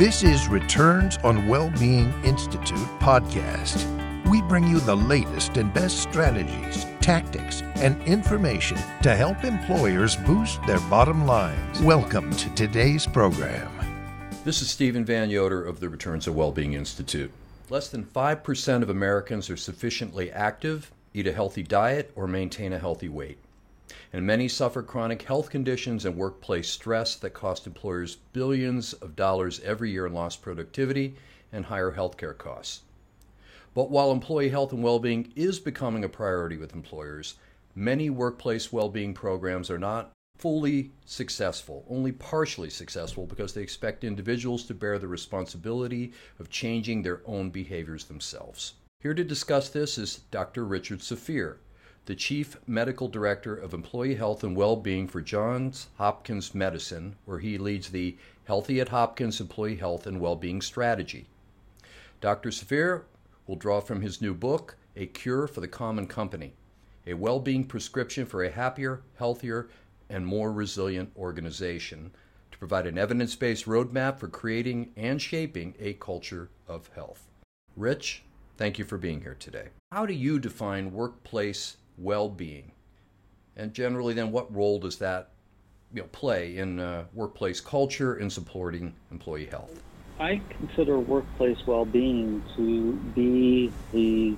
This is Returns on Wellbeing Institute podcast. We bring you the latest and best strategies, tactics, and information to help employers boost their bottom lines. Welcome to today's program. This is Stephen Van Yoder of the Returns on Wellbeing Institute. Less than 5% of Americans are sufficiently active, eat a healthy diet, or maintain a healthy weight and many suffer chronic health conditions and workplace stress that cost employers billions of dollars every year in lost productivity and higher healthcare costs. But while employee health and well being is becoming a priority with employers, many workplace well being programs are not fully successful, only partially successful because they expect individuals to bear the responsibility of changing their own behaviors themselves. Here to discuss this is Dr. Richard Safeer, the Chief Medical Director of Employee Health and Well-Being for Johns Hopkins Medicine, where he leads the Healthy at Hopkins Employee Health and Well-Being Strategy. Dr. Safeer will draw from his new book, A Cure for the Common Company, a well-being prescription for a happier, healthier, and more resilient organization to provide an evidence-based roadmap for creating and shaping a culture of health. Rich, thank you for being here today. How do you define workplace well being? And generally, then, what role does that you know, play in uh, workplace culture in supporting employee health? I consider workplace well being to be the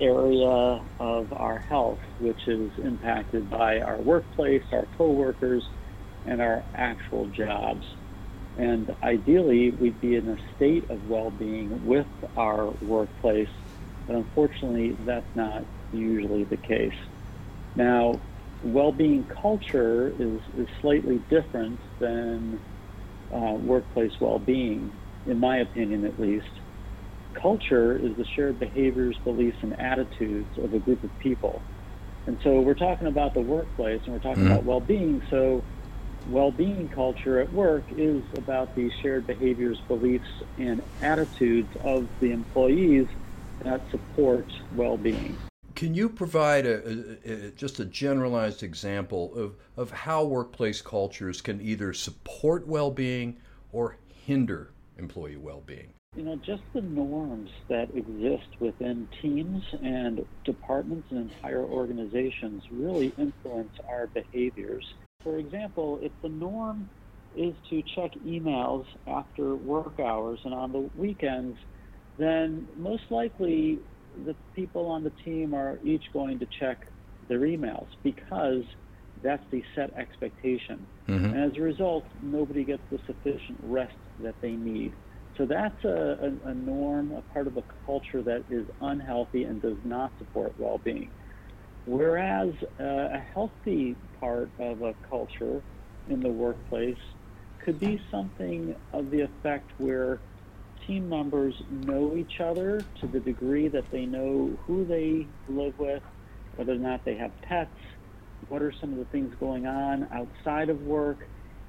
area of our health which is impacted by our workplace, our coworkers, and our actual jobs. And ideally, we'd be in a state of well being with our workplace, but unfortunately, that's not usually the case. Now, well-being culture is, is slightly different than uh, workplace well-being, in my opinion at least. Culture is the shared behaviors, beliefs, and attitudes of a group of people. And so we're talking about the workplace and we're talking mm-hmm. about well-being. So well-being culture at work is about the shared behaviors, beliefs, and attitudes of the employees that support well-being. Can you provide a, a, a, just a generalized example of, of how workplace cultures can either support well being or hinder employee well being? You know, just the norms that exist within teams and departments and entire organizations really influence our behaviors. For example, if the norm is to check emails after work hours and on the weekends, then most likely the people on the team are each going to check their emails because that's the set expectation. Mm-hmm. And as a result, nobody gets the sufficient rest that they need. So that's a, a, a norm, a part of a culture that is unhealthy and does not support well being. Whereas uh, a healthy part of a culture in the workplace could be something of the effect where team members know each other to the degree that they know who they live with, whether or not they have pets, what are some of the things going on outside of work,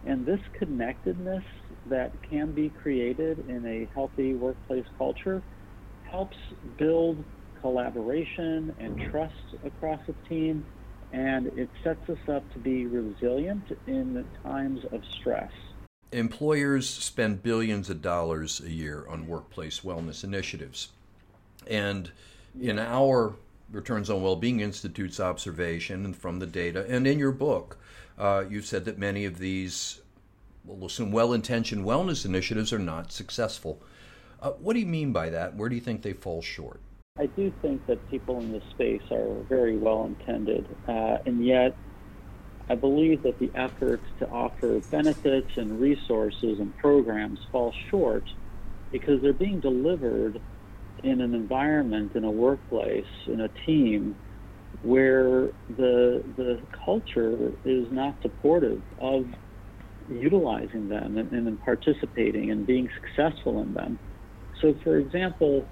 and this connectedness that can be created in a healthy workplace culture helps build collaboration and trust across a team, and it sets us up to be resilient in times of stress employers spend billions of dollars a year on workplace wellness initiatives. And in our Returns on Wellbeing Institute's observation and from the data, and in your book, uh, you said that many of these, we'll assume, well intentioned wellness initiatives are not successful. Uh, what do you mean by that? Where do you think they fall short? I do think that people in this space are very well intended, uh, and yet I believe that the efforts to offer benefits and resources and programs fall short because they're being delivered in an environment, in a workplace, in a team where the the culture is not supportive of utilizing them and, and participating and being successful in them. So, for example,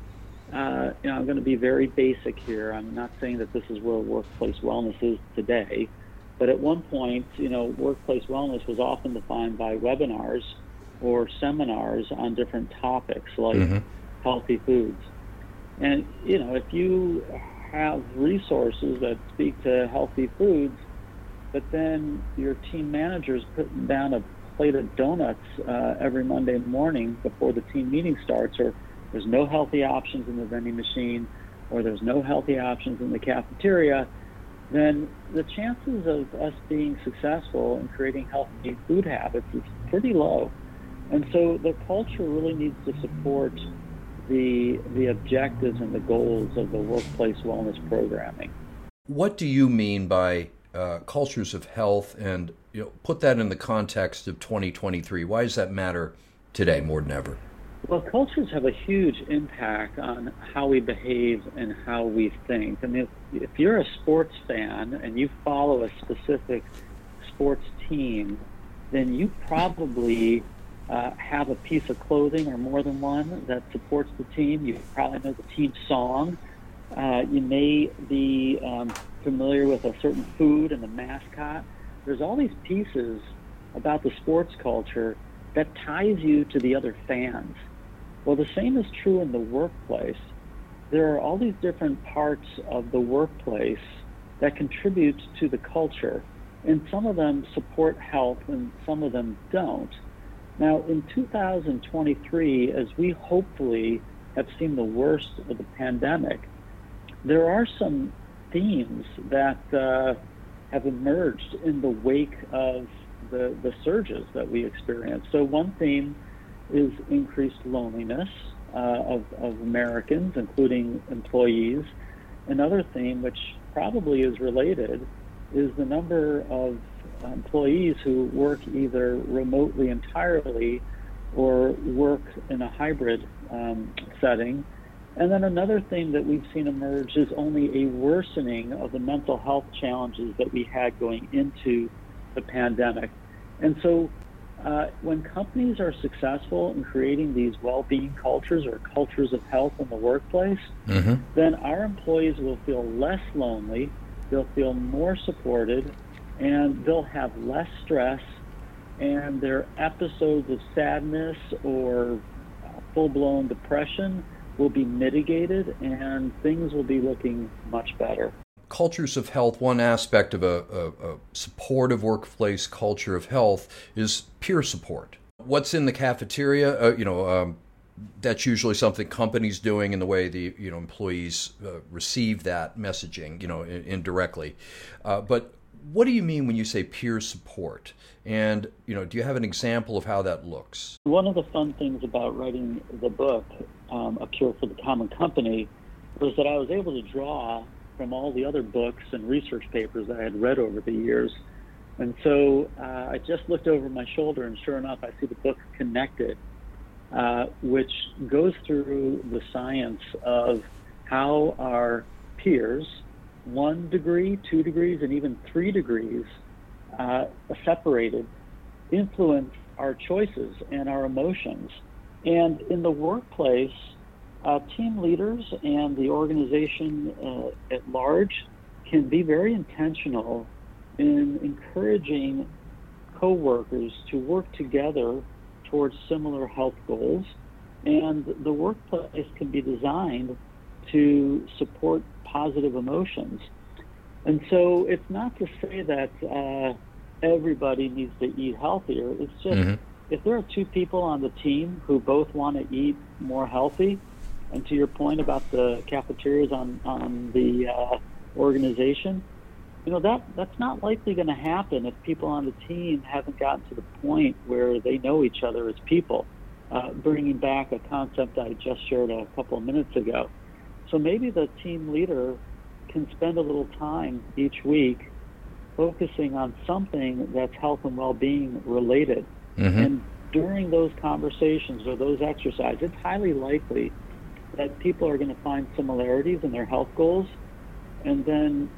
uh, you know, I'm going to be very basic here. I'm not saying that this is where workplace wellness is today. But at one point, you know, workplace wellness was often defined by webinars or seminars on different topics like mm-hmm. healthy foods. And, you know, if you have resources that speak to healthy foods, but then your team manager is putting down a plate of donuts uh, every Monday morning before the team meeting starts, or there's no healthy options in the vending machine, or there's no healthy options in the cafeteria, then the chances of us being successful in creating healthy food habits is pretty low. And so the culture really needs to support the the objectives and the goals of the workplace wellness programming. What do you mean by uh, cultures of health, and you know, put that in the context of 2023? Why does that matter today more than ever? Well, cultures have a huge impact on how we behave and how we think. I mean, if, if you're a sports fan and you follow a specific sports team, then you probably uh, have a piece of clothing or more than one that supports the team. You probably know the team song. Uh, you may be um, familiar with a certain food and the mascot. There's all these pieces about the sports culture that ties you to the other fans. Well, the same is true in the workplace. There are all these different parts of the workplace that contribute to the culture, and some of them support health and some of them don't. Now, in 2023, as we hopefully have seen the worst of the pandemic, there are some themes that uh, have emerged in the wake of the, the surges that we experienced. So, one theme is increased loneliness uh, of, of Americans, including employees. Another theme, which probably is related, is the number of employees who work either remotely entirely or work in a hybrid um, setting. And then another thing that we've seen emerge is only a worsening of the mental health challenges that we had going into the pandemic. And so uh, when companies are successful in creating these well-being cultures or cultures of health in the workplace, mm-hmm. then our employees will feel less lonely, they'll feel more supported, and they'll have less stress, and their episodes of sadness or uh, full-blown depression will be mitigated, and things will be looking much better cultures of health, one aspect of a, a, a, supportive workplace culture of health is peer support. What's in the cafeteria? Uh, you know, um, that's usually something companies doing in the way the you know employees uh, receive that messaging, you know, in, indirectly. Uh, but what do you mean when you say peer support? And you know, do you have an example of how that looks? One of the fun things about writing the book, um, A Cure for the Common Company, was that I was able to draw from all the other books and research papers I had read over the years. And so uh, I just looked over my shoulder, and sure enough, I see the book Connected, uh, which goes through the science of how our peers, one degree, two degrees, and even three degrees uh, separated, influence our choices and our emotions. And in the workplace, uh, team leaders and the organization uh, at large can be very intentional in encouraging coworkers to work together towards similar health goals. And the workplace can be designed to support positive emotions. And so it's not to say that uh, everybody needs to eat healthier. It's just mm-hmm. if there are two people on the team who both want to eat more healthy, and to your point about the cafeterias on on the uh, organization, you know that that's not likely going to happen if people on the team haven't gotten to the point where they know each other as people. Uh, bringing back a concept I just shared a couple of minutes ago. So maybe the team leader can spend a little time each week focusing on something that's health and well-being related. Mm-hmm. And during those conversations or those exercises, it's highly likely that people are going to find similarities in their health goals and then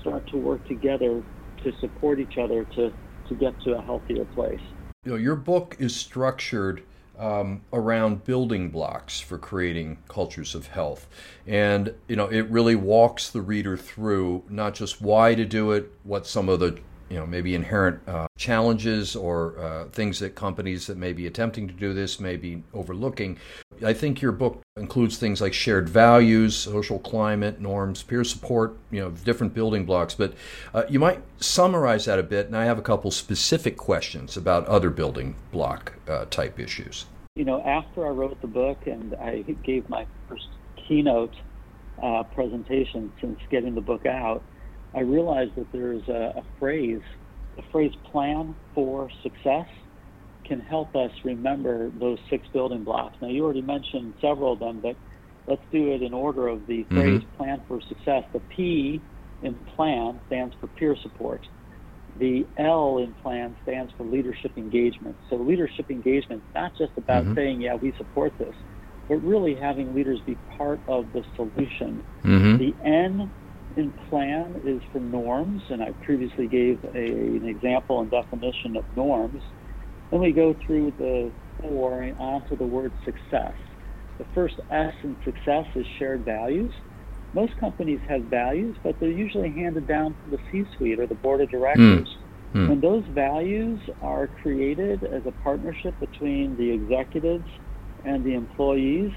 start to work together to support each other to, to get to a healthier place. You know, your book is structured um, around building blocks for creating cultures of health. And, you know, it really walks the reader through not just why to do it, what some of the you know maybe inherent uh, challenges or uh, things that companies that may be attempting to do this may be overlooking I think your book includes things like shared values, social climate, norms, peer support, you know, different building blocks. But uh, you might summarize that a bit, and I have a couple specific questions about other building block uh, type issues. You know, after I wrote the book and I gave my first keynote uh, presentation since getting the book out, I realized that there's a, a phrase, the phrase plan for success can help us remember those six building blocks. Now, you already mentioned several of them, but let's do it in order of the mm-hmm. phrase plan for success. The P in plan stands for peer support. The L in plan stands for leadership engagement. So, leadership engagement is not just about mm-hmm. saying, yeah, we support this, but really having leaders be part of the solution. Mm-hmm. The N in plan is for norms, and I previously gave a, an example and definition of norms. Then we go through the four and onto the word success. The first S in success is shared values. Most companies have values, but they're usually handed down to the C suite or the board of directors. Mm. When those values are created as a partnership between the executives and the employees,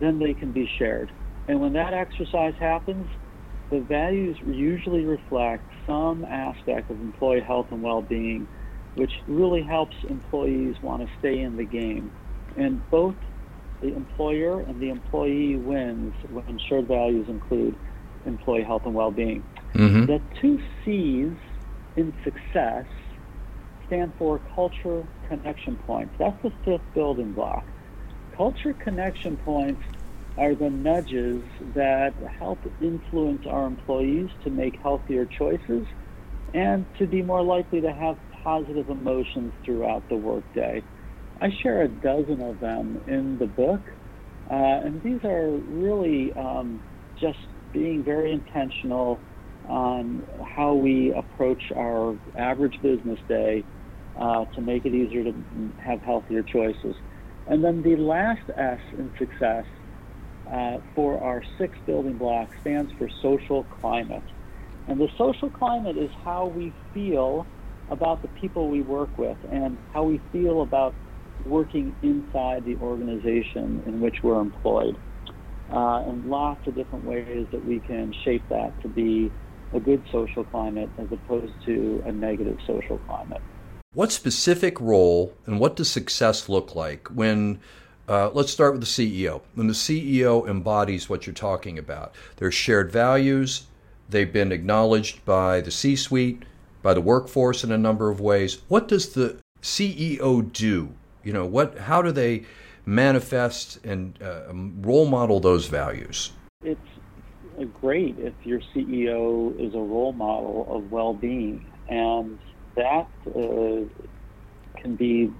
then they can be shared. And when that exercise happens, the values usually reflect some aspect of employee health and well being which really helps employees want to stay in the game. And both the employer and the employee wins when shared values include employee health and well-being. Mm-hmm. The two C's in success stand for culture connection points. That's the fifth building block. Culture connection points are the nudges that help influence our employees to make healthier choices and to be more likely to have positive emotions throughout the workday. I share a dozen of them in the book, uh, and these are really um, just being very intentional on how we approach our average business day uh, to make it easier to have healthier choices. And then the last S in success uh, for our six building block stands for social climate. And the social climate is how we feel about the people we work with and how we feel about working inside the organization in which we're employed. Uh, and lots of different ways that we can shape that to be a good social climate as opposed to a negative social climate. What specific role and what does success look like when, uh, let's start with the CEO, when the CEO embodies what you're talking about? There's shared values, they've been acknowledged by the C suite, by the workforce in a number of ways. What does the CEO do? You know, what? How do they manifest and uh, role model those values? It's great if your CEO is a role model of well-being, and that uh, can be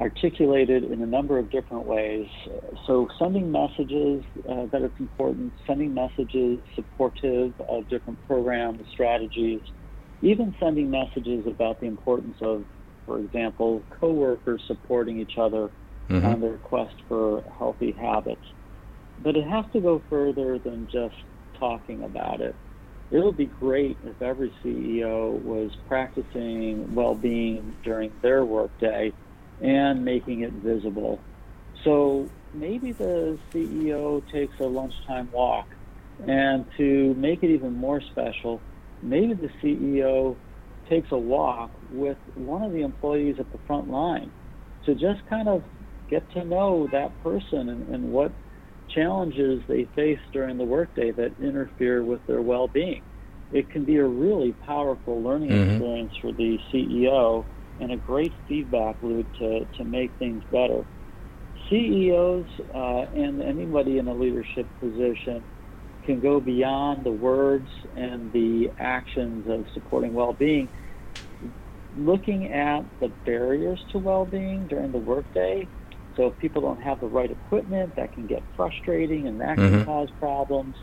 articulated in a number of different ways. So, sending messages uh, that it's important, sending messages supportive of different programs, strategies, even sending messages about the importance of, for example, coworkers supporting each other mm-hmm. on their quest for healthy habits. But it has to go further than just talking about it. It would be great if every CEO was practicing well-being during their workday and making it visible. So maybe the CEO takes a lunchtime walk, and to make it even more special, maybe the CEO takes a walk with one of the employees at the front line to just kind of get to know that person and, and what challenges they face during the workday that interfere with their well-being. It can be a really powerful learning mm-hmm. experience for the CEO and a great feedback loop to, to make things better. CEOs uh, and anybody in a leadership position can go beyond the words and the actions of supporting well-being, looking at the barriers to well-being during the workday. So if people don't have the right equipment, that can get frustrating and that mm-hmm. can cause problems.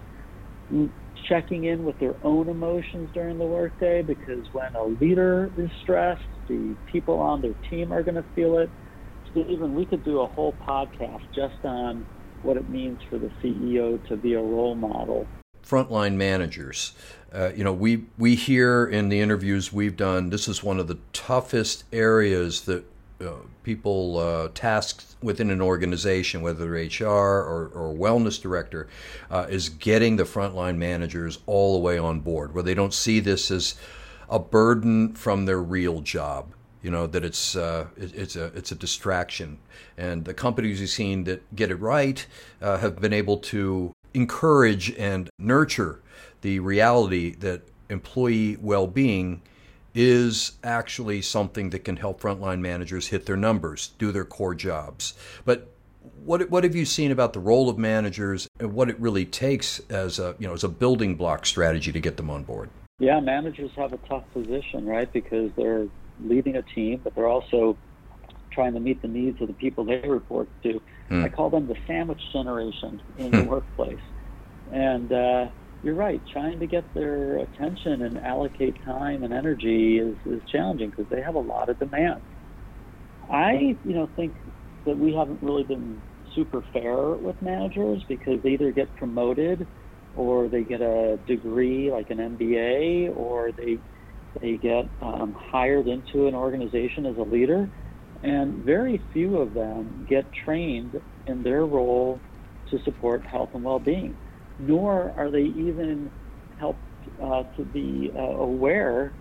Checking in with their own emotions during the workday because when a leader is stressed, the people on their team are going to feel it. Even we could do a whole podcast just on what it means for the CEO to be a role model. Frontline managers. Uh, you know, we, we hear in the interviews we've done, this is one of the toughest areas that uh, people uh, tasked within an organization, whether they're HR or, or wellness director, uh, is getting the frontline managers all the way on board, where they don't see this as a burden from their real job. You know that it's uh, it, it's a it's a distraction, and the companies you've seen that get it right uh, have been able to encourage and nurture the reality that employee well-being is actually something that can help frontline managers hit their numbers, do their core jobs. But what what have you seen about the role of managers and what it really takes as a you know as a building block strategy to get them on board? Yeah, managers have a tough position, right? Because they're leading a team, but they're also trying to meet the needs of the people they report to. Hmm. I call them the sandwich generation in the hmm. workplace. And uh, you're right. Trying to get their attention and allocate time and energy is, is challenging because they have a lot of demands. I, you know, think that we haven't really been super fair with managers because they either get promoted or they get a degree like an MBA or they they get um, hired into an organization as a leader, and very few of them get trained in their role to support health and well-being nor are they even helped uh, to be uh, aware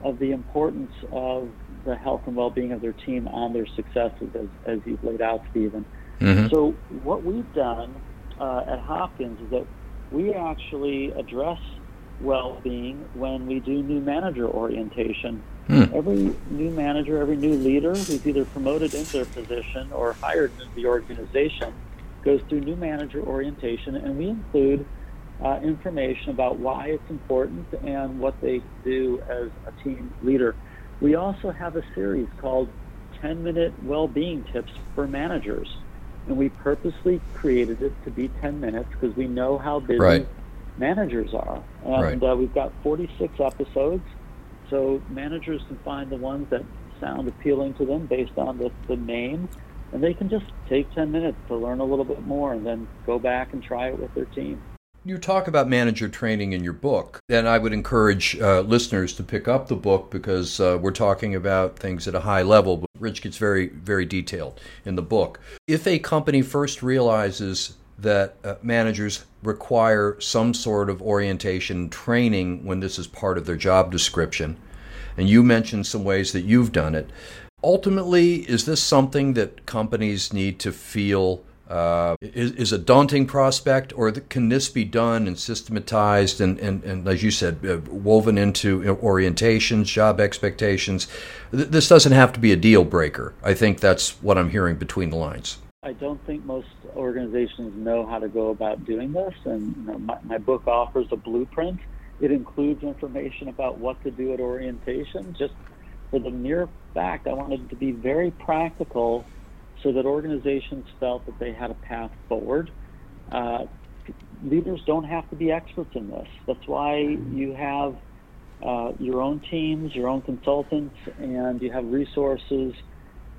of the importance of the health and well-being of their team on their successes, as, as you've laid out, Stephen. Mm-hmm. So what we've done uh, at Hopkins is that we actually address well-being when we do new manager orientation. Hmm. Every new manager, every new leader who's either promoted into their position or hired into the organization goes through new manager orientation, and we include uh, information about why it's important and what they do as a team leader. We also have a series called 10 minute well being tips for managers. And we purposely created it to be 10 minutes because we know how busy right. Managers are. And right. uh, we've got 46 episodes. So managers can find the ones that sound appealing to them based on the, the name and they can just take 10 minutes to learn a little bit more and then go back and try it with their team. You talk about manager training in your book, and I would encourage uh, listeners to pick up the book because uh, we're talking about things at a high level. But Rich gets very, very detailed in the book. If a company first realizes that uh, managers require some sort of orientation training when this is part of their job description, and you mentioned some ways that you've done it, Ultimately, is this something that companies need to feel uh, is, is, a daunting prospect, or can this be done and systematized and, and, and as you said, uh, woven into orientations, job expectations? Th- this doesn't have to be a deal breaker. I think that's what I'm hearing between the lines. I don't think most organizations know how to go about doing this, and you know, my, my book offers a blueprint. It includes information about what to do at orientation, just for the mere fact I wanted to be very practical so that organizations felt that they had a path forward. Uh, leaders don't have to be experts in this. That's why you have uh, your own teams, your own consultants, and you have resources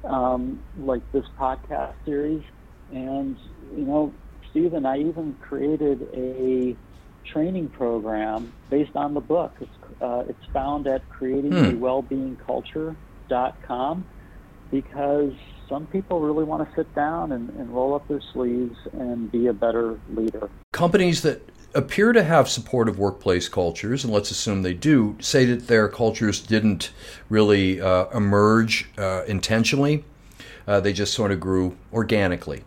um, like this podcast series. And, you know, Stephen, I even created a training program based on the book. It's, uh, it's found at creatingawellbeingculture.com because some people really want to sit down and, and roll up their sleeves and be a better leader. Companies that appear to have supportive workplace cultures, and let's assume they do, say that their cultures didn't really uh, emerge uh, intentionally. Uh, they just sort of grew organically.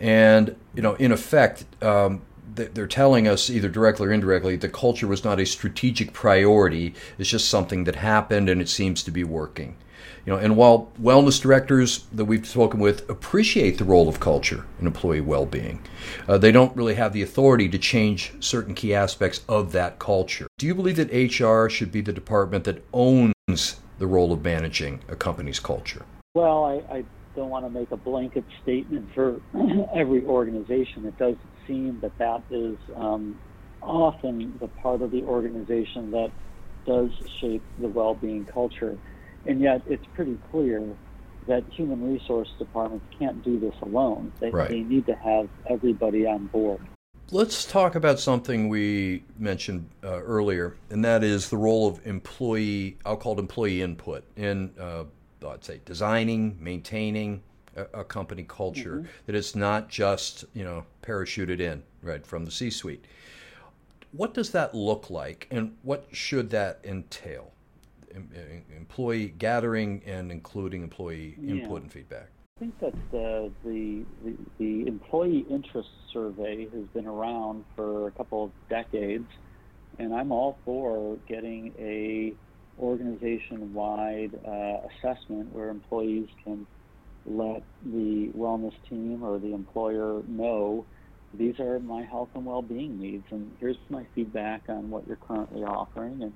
And, you know, in effect, um, they're telling us either directly or indirectly the culture was not a strategic priority it's just something that happened and it seems to be working you know and while wellness directors that we've spoken with appreciate the role of culture in employee well-being uh, they don't really have the authority to change certain key aspects of that culture. Do you believe that hr should be the department that owns the role of managing a company's culture? Well i, I don't want to make a blanket statement for every organization. It does seem that that is um, often the part of the organization that does shape the well-being culture. And yet it's pretty clear that human resource departments can't do this alone. They, right. they need to have everybody on board. Let's talk about something we mentioned uh, earlier, and that is the role of employee, I'll call it employee input in uh, I'd say, designing, maintaining a, a company culture. Mm-hmm. That it's not just you know parachuted in right from the C-suite. What does that look like, and what should that entail? Employee gathering and including employee yeah. input and feedback. I think that the, the, the the employee interest survey has been around for a couple of decades, and I'm all for getting a organization-wide uh, assessment where employees can let the wellness team or the employer know these are my health and well-being needs, and here's my feedback on what you're currently offering, and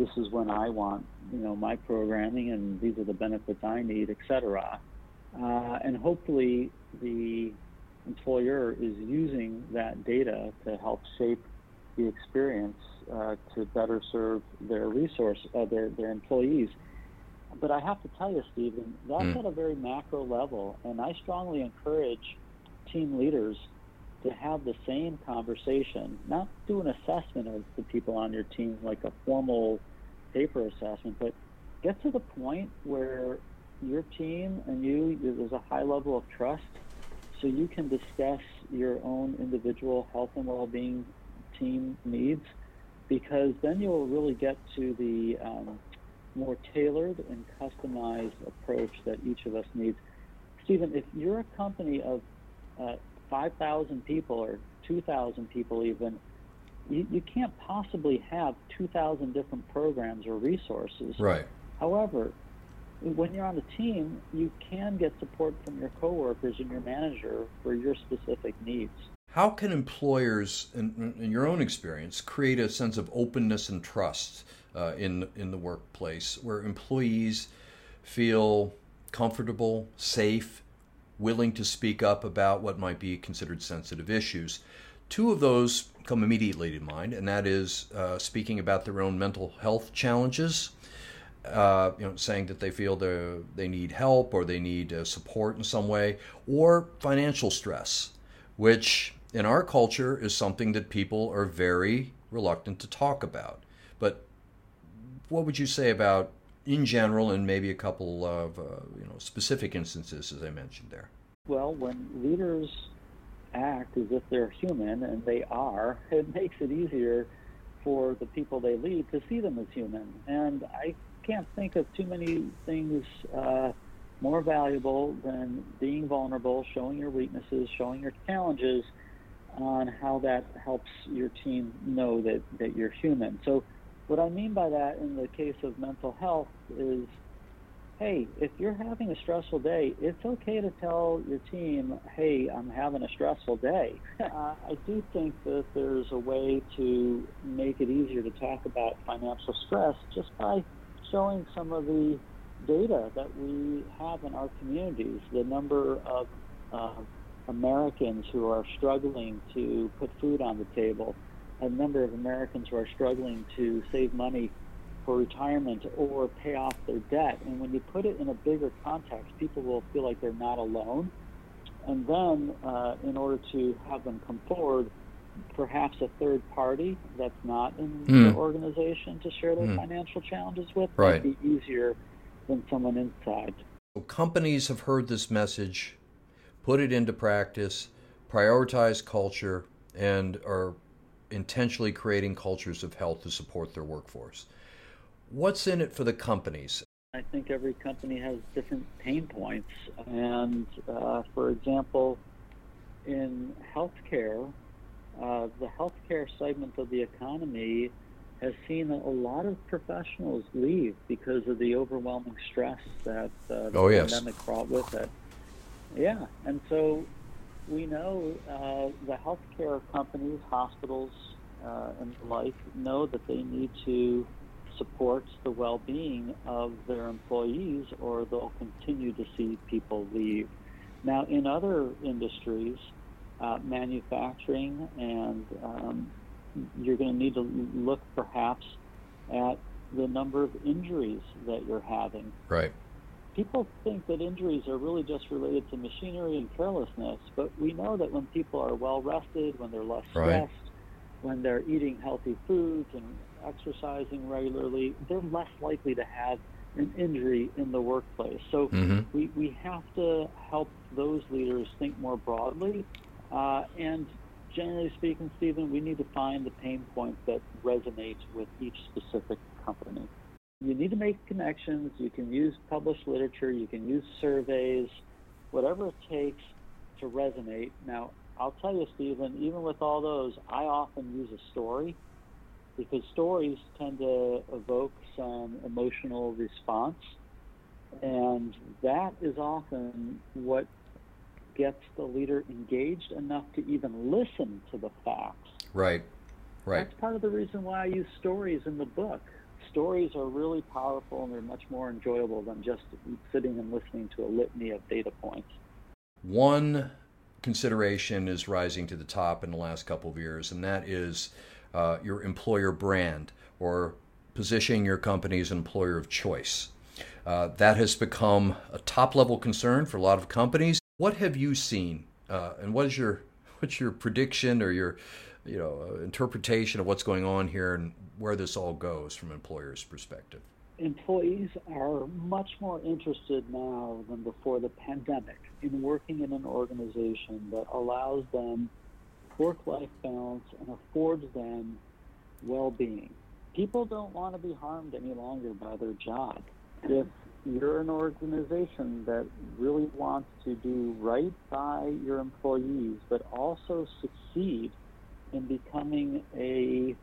this is when I want, you know, my programming, and these are the benefits I need, etc. Uh, and hopefully, the employer is using that data to help shape the experience uh, to better serve their resource, uh, their their employees. But I have to tell you, Stephen, that's mm. at a very macro level, and I strongly encourage team leaders to have the same conversation, not do an assessment of the people on your team like a formal paper assessment, but get to the point where your team and you, there's a high level of trust so you can discuss your own individual health and well-being team needs because then you'll really get to the um, more tailored and customized approach that each of us needs. Stephen, if you're a company of uh, 5,000 people or 2,000 people even, you, you can't possibly have 2,000 different programs or resources. Right. However, when you're on a team, you can get support from your coworkers and your manager for your specific needs. How can employers, in, in your own experience, create a sense of openness and trust uh, in in the workplace, where employees feel comfortable, safe, willing to speak up about what might be considered sensitive issues? Two of those come immediately to mind, and that is uh, speaking about their own mental health challenges. Uh, you know, saying that they feel they need help or they need uh, support in some way, or financial stress, which in our culture is something that people are very reluctant to talk about. But what would you say about, in general, and maybe a couple of uh, you know specific instances, as I mentioned there? Well, when leaders act as if they're human, and they are, it makes it easier for the people they lead to see them as human. And I can't think of too many things uh, more valuable than being vulnerable, showing your weaknesses, showing your challenges, on how that helps your team know that, that you're human. So, what I mean by that in the case of mental health is hey, if you're having a stressful day, it's okay to tell your team, hey, I'm having a stressful day. uh, I do think that there's a way to make it easier to talk about financial stress just by showing some of the data that we have in our communities, the number of uh, Americans who are struggling to put food on the table, a number of Americans who are struggling to save money for retirement or pay off their debt. And when you put it in a bigger context, people will feel like they're not alone. And then, uh, in order to have them come forward, perhaps a third party that's not in mm. the organization to share their mm. financial challenges with right. might be easier than someone inside. So companies have heard this message, put it into practice, prioritize culture, and are intentionally creating cultures of health to support their workforce. What's in it for the companies? I think every company has different pain points. And uh, for example, in healthcare, uh, the healthcare segment of the economy has seen a lot of professionals leave because of the overwhelming stress that uh, the oh, pandemic yes. brought with it. Yeah, and so we know uh, the healthcare companies, hospitals, uh, and the like know that they need to supports the well-being of their employees or they'll continue to see people leave. Now, in other industries, uh, manufacturing, and um, you're going to need to look perhaps at the number of injuries that you're having. Right. People think that injuries are really just related to machinery and carelessness, but we know that when people are well rested, when they're less stressed, when they're eating healthy foods and exercising regularly, they're less likely to have an injury in the workplace. So mm-hmm. we, we have to help those leaders think more broadly. Uh, and generally speaking, Stephen, we need to find the pain points that resonate with each specific company. You need to make connections. You can use published literature. You can use surveys, whatever it takes to resonate. Now, I'll tell you, Stephen, even with all those, I often use a story because stories tend to evoke some emotional response. And that is often what gets the leader engaged enough to even listen to the facts. Right, right. That's part of the reason why I use stories in the book. Stories are really powerful and they're much more enjoyable than just sitting and listening to a litany of data points. One consideration is rising to the top in the last couple of years, and that is uh, your employer brand or positioning your company as an employer of choice. Uh, that has become a top level concern for a lot of companies. What have you seen, uh, and what is your what's your prediction or your you know uh, interpretation of what's going on here and where this all goes from employer's perspective? Employees are much more interested now than before the pandemic in working in an organization that allows them work-life balance and affords them well-being. People don't want to be harmed any longer by their job. If you're an organization that really wants to do right by your employees, but also succeed in becoming a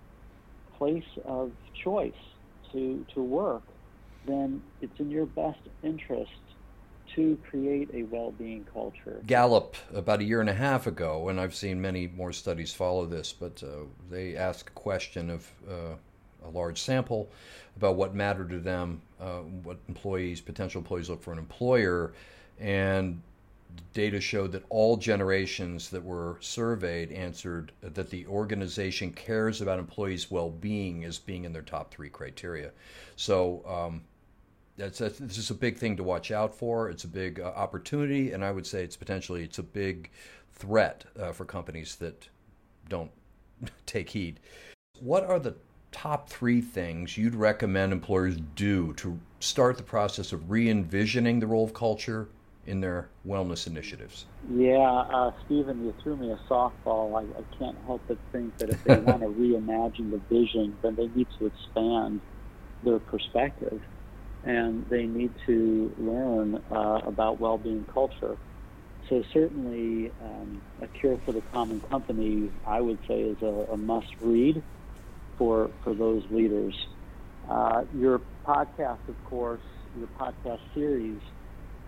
place of choice to, to work, then it's in your best interest to create a well-being culture. Gallup, about a year and a half ago, and I've seen many more studies follow this, but uh, they asked a question of uh, a large sample about what mattered to them, uh, what employees, potential employees look for an employer, and data showed that all generations that were surveyed answered that the organization cares about employees' well-being as being in their top three criteria. So um, that's, that's, this is a big thing to watch out for. It's a big uh, opportunity, and I would say it's potentially it's a big threat uh, for companies that don't take heed. What are the top three things you'd recommend employers do to start the process of re-envisioning the role of culture in their wellness initiatives? Yeah, uh, Stephen, you threw me a softball. I, I can't help but think that if they want to reimagine the vision, then they need to expand their perspective and they need to learn uh, about well-being culture. So certainly, um, a cure for the common company, I would say, is a, a must-read for for those leaders. Uh, your podcast, of course, your podcast series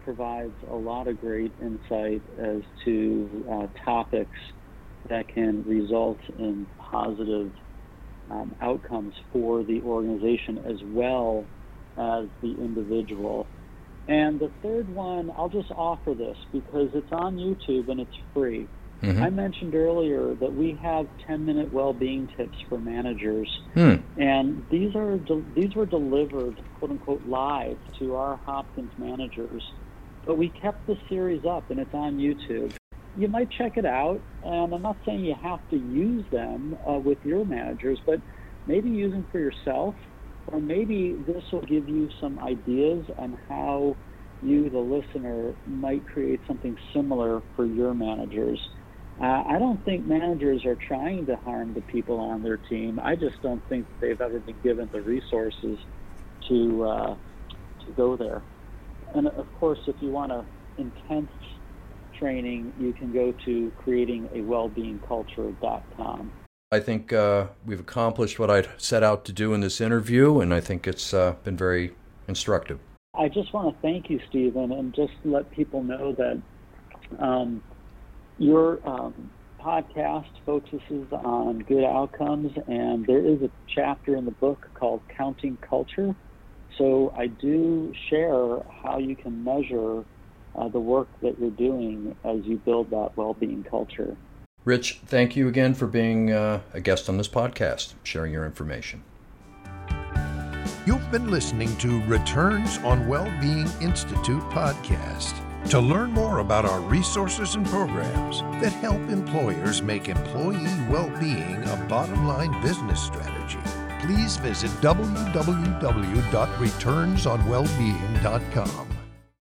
provides a lot of great insight as to uh, topics that can result in positive um, outcomes for the organization as well as the individual. And the third one, I'll just offer this because it's on YouTube and it's free. Mm-hmm. I mentioned earlier that we have 10-minute well-being tips for managers, hmm. and these are de- these were delivered "quote unquote" live to our Hopkins managers. But we kept the series up, and it's on YouTube. You might check it out, and I'm not saying you have to use them uh, with your managers, but maybe use them for yourself or maybe this will give you some ideas on how you, the listener, might create something similar for your managers. Uh, I don't think managers are trying to harm the people on their team. I just don't think they've ever been given the resources to uh, to go there. And of course, if you want a intense training, you can go to creatingawellbeingculture.com. I think uh, we've accomplished what I set out to do in this interview, and I think it's uh, been very instructive. I just want to thank you, Stephen, and just let people know that um, your um, podcast focuses on good outcomes, and there is a chapter in the book called Counting Culture. So I do share how you can measure uh, the work that you're doing as you build that well-being culture. Rich, thank you again for being uh, a guest on this podcast, sharing your information. You've been listening to Returns on Wellbeing Institute podcast. To learn more about our resources and programs that help employers make employee well being a bottom line business strategy, please visit www.returnsonwellbeing.com.